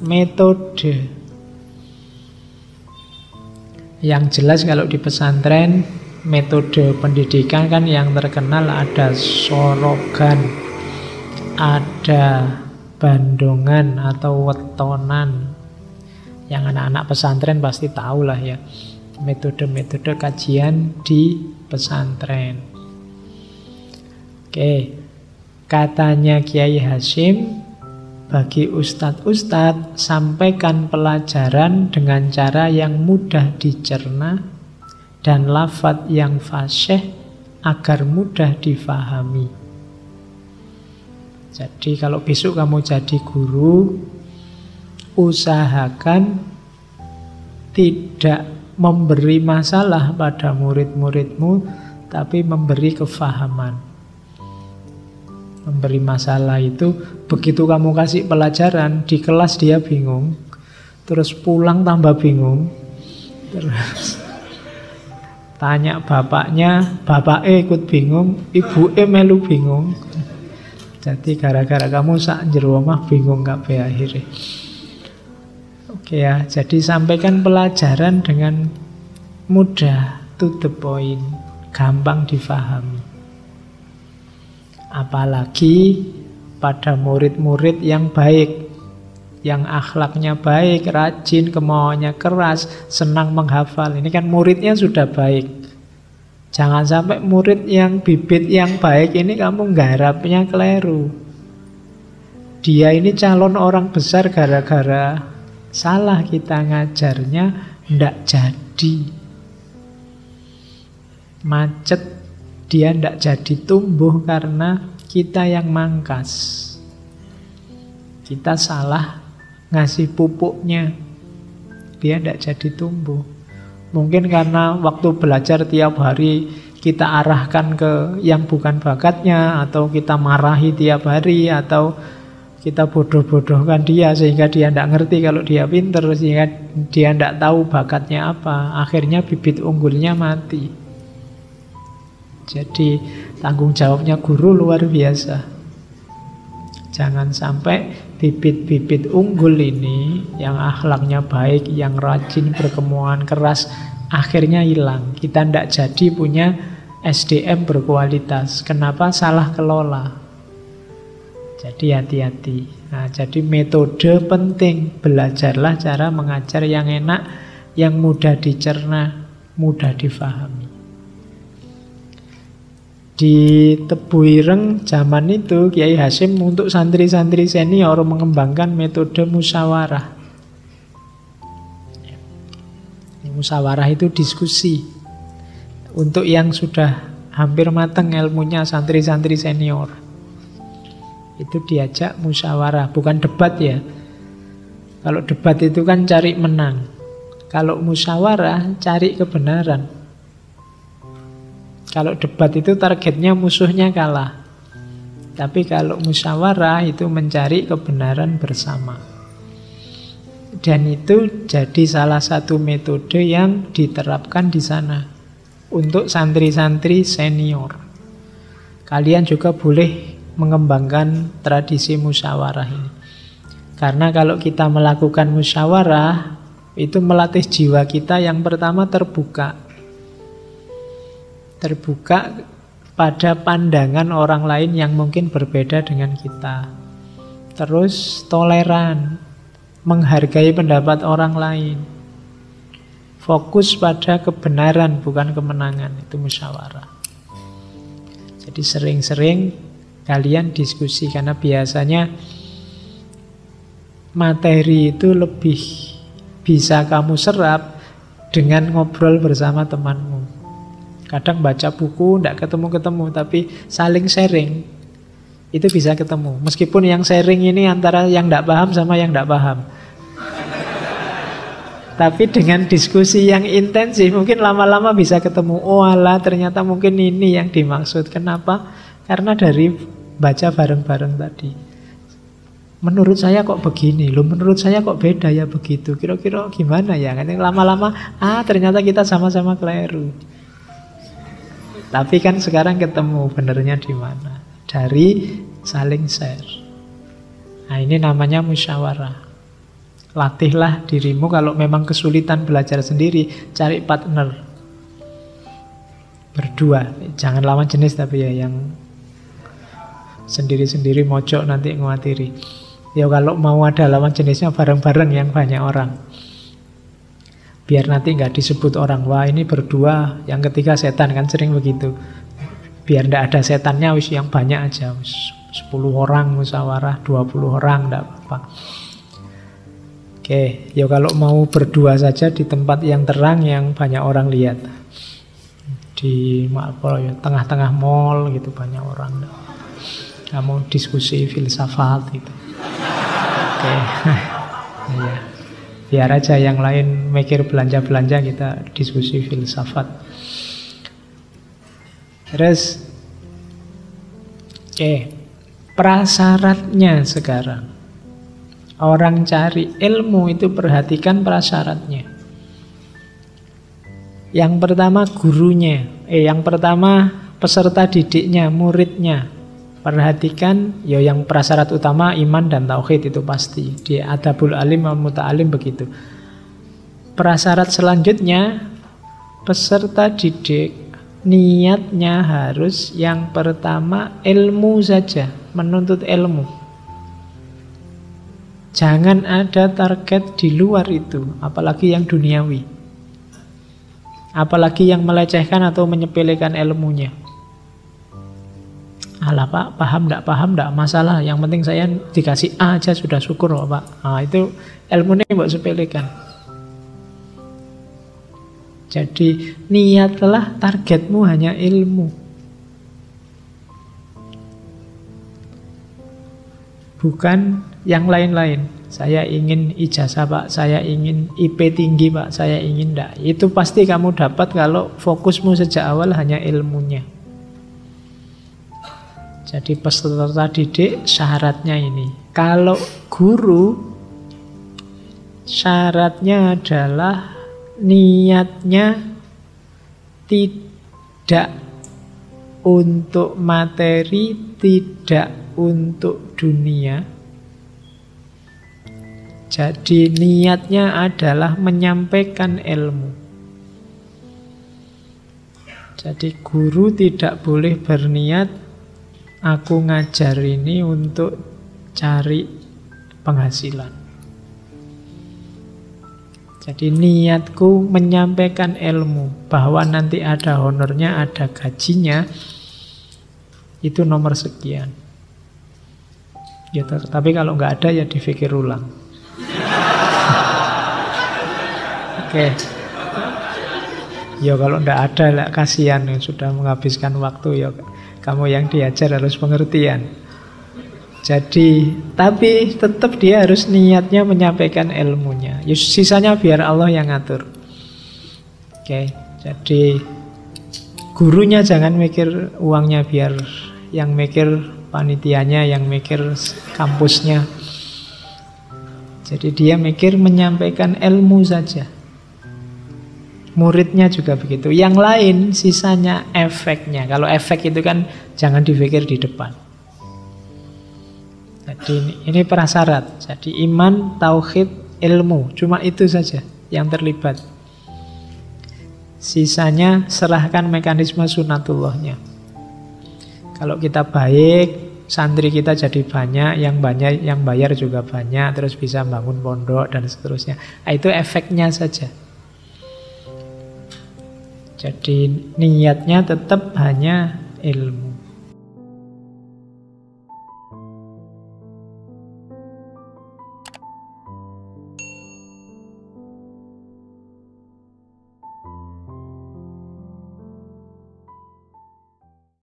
metode. Yang jelas kalau di pesantren metode pendidikan kan yang terkenal ada sorogan, ada bandongan atau wetonan. Yang anak-anak pesantren pasti tahu lah ya metode-metode kajian di pesantren. Oke, katanya Kiai Hashim bagi ustadz-ustadz, sampaikan pelajaran dengan cara yang mudah dicerna dan lafat yang fasih agar mudah difahami. Jadi kalau besok kamu jadi guru, usahakan tidak memberi masalah pada murid-muridmu, tapi memberi kefahaman memberi masalah itu begitu kamu kasih pelajaran di kelas dia bingung terus pulang tambah bingung terus tanya bapaknya bapak E ikut bingung ibu E melu bingung. Jadi gara-gara kamu sak jero omah bingung be akhirnya. Oke ya jadi sampaikan pelajaran dengan mudah to the point gampang difahami Apalagi pada murid-murid yang baik, yang akhlaknya baik, rajin, kemauannya keras, senang menghafal. Ini kan muridnya sudah baik. Jangan sampai murid yang bibit yang baik ini kamu nggarapnya keliru. Dia ini calon orang besar gara-gara salah kita ngajarnya ndak jadi. Macet dia tidak jadi tumbuh karena kita yang mangkas. Kita salah ngasih pupuknya. Dia tidak jadi tumbuh. Mungkin karena waktu belajar tiap hari kita arahkan ke yang bukan bakatnya atau kita marahi tiap hari atau kita bodoh-bodohkan dia sehingga dia tidak ngerti kalau dia pinter sehingga dia tidak tahu bakatnya apa akhirnya bibit unggulnya mati jadi tanggung jawabnya guru luar biasa. Jangan sampai bibit-bibit unggul ini yang akhlaknya baik, yang rajin berkemauan keras, akhirnya hilang. Kita tidak jadi punya SDM berkualitas. Kenapa? Salah kelola. Jadi hati-hati. Nah, jadi metode penting. Belajarlah cara mengajar yang enak, yang mudah dicerna, mudah difahami. Di Tebu Ireng zaman itu Kiai Hasim untuk santri-santri senior mengembangkan metode musyawarah. Musyawarah itu diskusi. Untuk yang sudah hampir matang ilmunya santri-santri senior. Itu diajak musyawarah, bukan debat ya. Kalau debat itu kan cari menang. Kalau musyawarah cari kebenaran. Kalau debat itu targetnya musuhnya kalah. Tapi kalau musyawarah itu mencari kebenaran bersama. Dan itu jadi salah satu metode yang diterapkan di sana untuk santri-santri senior. Kalian juga boleh mengembangkan tradisi musyawarah ini. Karena kalau kita melakukan musyawarah, itu melatih jiwa kita yang pertama terbuka terbuka pada pandangan orang lain yang mungkin berbeda dengan kita. Terus toleran, menghargai pendapat orang lain. Fokus pada kebenaran bukan kemenangan, itu musyawarah. Jadi sering-sering kalian diskusi karena biasanya materi itu lebih bisa kamu serap dengan ngobrol bersama temanmu. Kadang baca buku tidak ketemu-ketemu tapi saling sharing itu bisa ketemu. Meskipun yang sharing ini antara yang tidak paham sama yang tidak paham. Tapi dengan diskusi yang intensif mungkin lama-lama bisa ketemu. Oh Allah ternyata mungkin ini yang dimaksud. Kenapa? Karena dari baca bareng-bareng tadi. Menurut saya kok begini, loh menurut saya kok beda ya begitu. Kira-kira gimana ya? Kan lama-lama, ah ternyata kita sama-sama keliru. Tapi kan sekarang ketemu benernya di mana? Dari saling share. Nah ini namanya musyawarah. Latihlah dirimu kalau memang kesulitan belajar sendiri, cari partner. Berdua, jangan lawan jenis tapi ya yang sendiri-sendiri mojok nanti nguatiri. Ya kalau mau ada lawan jenisnya bareng-bareng yang banyak orang. Biar nanti nggak disebut orang, wah ini berdua, yang ketiga setan, kan sering begitu. Biar nggak ada setannya, wis yang banyak aja, wis 10 orang musyawarah, 20 orang, nggak apa-apa. Oke, ya kalau mau berdua saja di tempat yang terang yang banyak orang lihat. Di apa ya, tengah-tengah mall gitu banyak orang. Kamu diskusi filsafat gitu. Oke. ya. Biar aja yang lain mikir belanja-belanja kita diskusi filsafat. Terus Oke, prasyaratnya sekarang. Orang cari ilmu itu perhatikan prasyaratnya. Yang pertama gurunya, eh yang pertama peserta didiknya, muridnya. Perhatikan ya yang prasyarat utama iman dan tauhid itu pasti. Di adabul alim muta'alim begitu. Prasyarat selanjutnya peserta didik niatnya harus yang pertama ilmu saja, menuntut ilmu. Jangan ada target di luar itu, apalagi yang duniawi. Apalagi yang melecehkan atau menyepelekan ilmunya. Alah pak, paham tidak paham tidak masalah. Yang penting saya dikasih A aja sudah syukur loh pak. Nah, itu ilmunya buat sepelekan. Jadi niatlah targetmu hanya ilmu. Bukan yang lain-lain. Saya ingin ijazah pak, saya ingin IP tinggi pak, saya ingin enggak. Itu pasti kamu dapat kalau fokusmu sejak awal hanya ilmunya. Jadi peserta didik syaratnya ini. Kalau guru syaratnya adalah niatnya tidak untuk materi, tidak untuk dunia, jadi niatnya adalah menyampaikan ilmu. Jadi guru tidak boleh berniat aku ngajar ini untuk cari penghasilan. Jadi niatku menyampaikan ilmu bahwa nanti ada honornya, ada gajinya. Itu nomor sekian. Gitu. Tapi kalau nggak ada ya difikir ulang. Oke. Ya kalau ndak ada lah kasihan yang sudah menghabiskan waktu ya kamu yang diajar harus pengertian. Jadi tapi tetap dia harus niatnya menyampaikan ilmunya. Ya, sisanya biar Allah yang ngatur. Oke, jadi gurunya jangan mikir uangnya biar yang mikir panitianya, yang mikir kampusnya. Jadi dia mikir menyampaikan ilmu saja. Muridnya juga begitu. Yang lain sisanya efeknya. Kalau efek itu kan jangan dipikir di depan. Jadi ini, ini prasyarat. Jadi iman, tauhid, ilmu. Cuma itu saja yang terlibat. Sisanya serahkan mekanisme sunatullahnya. Kalau kita baik, santri kita jadi banyak, yang banyak yang bayar juga banyak, terus bisa bangun pondok dan seterusnya. Nah, itu efeknya saja. Jadi niatnya tetap hanya ilmu.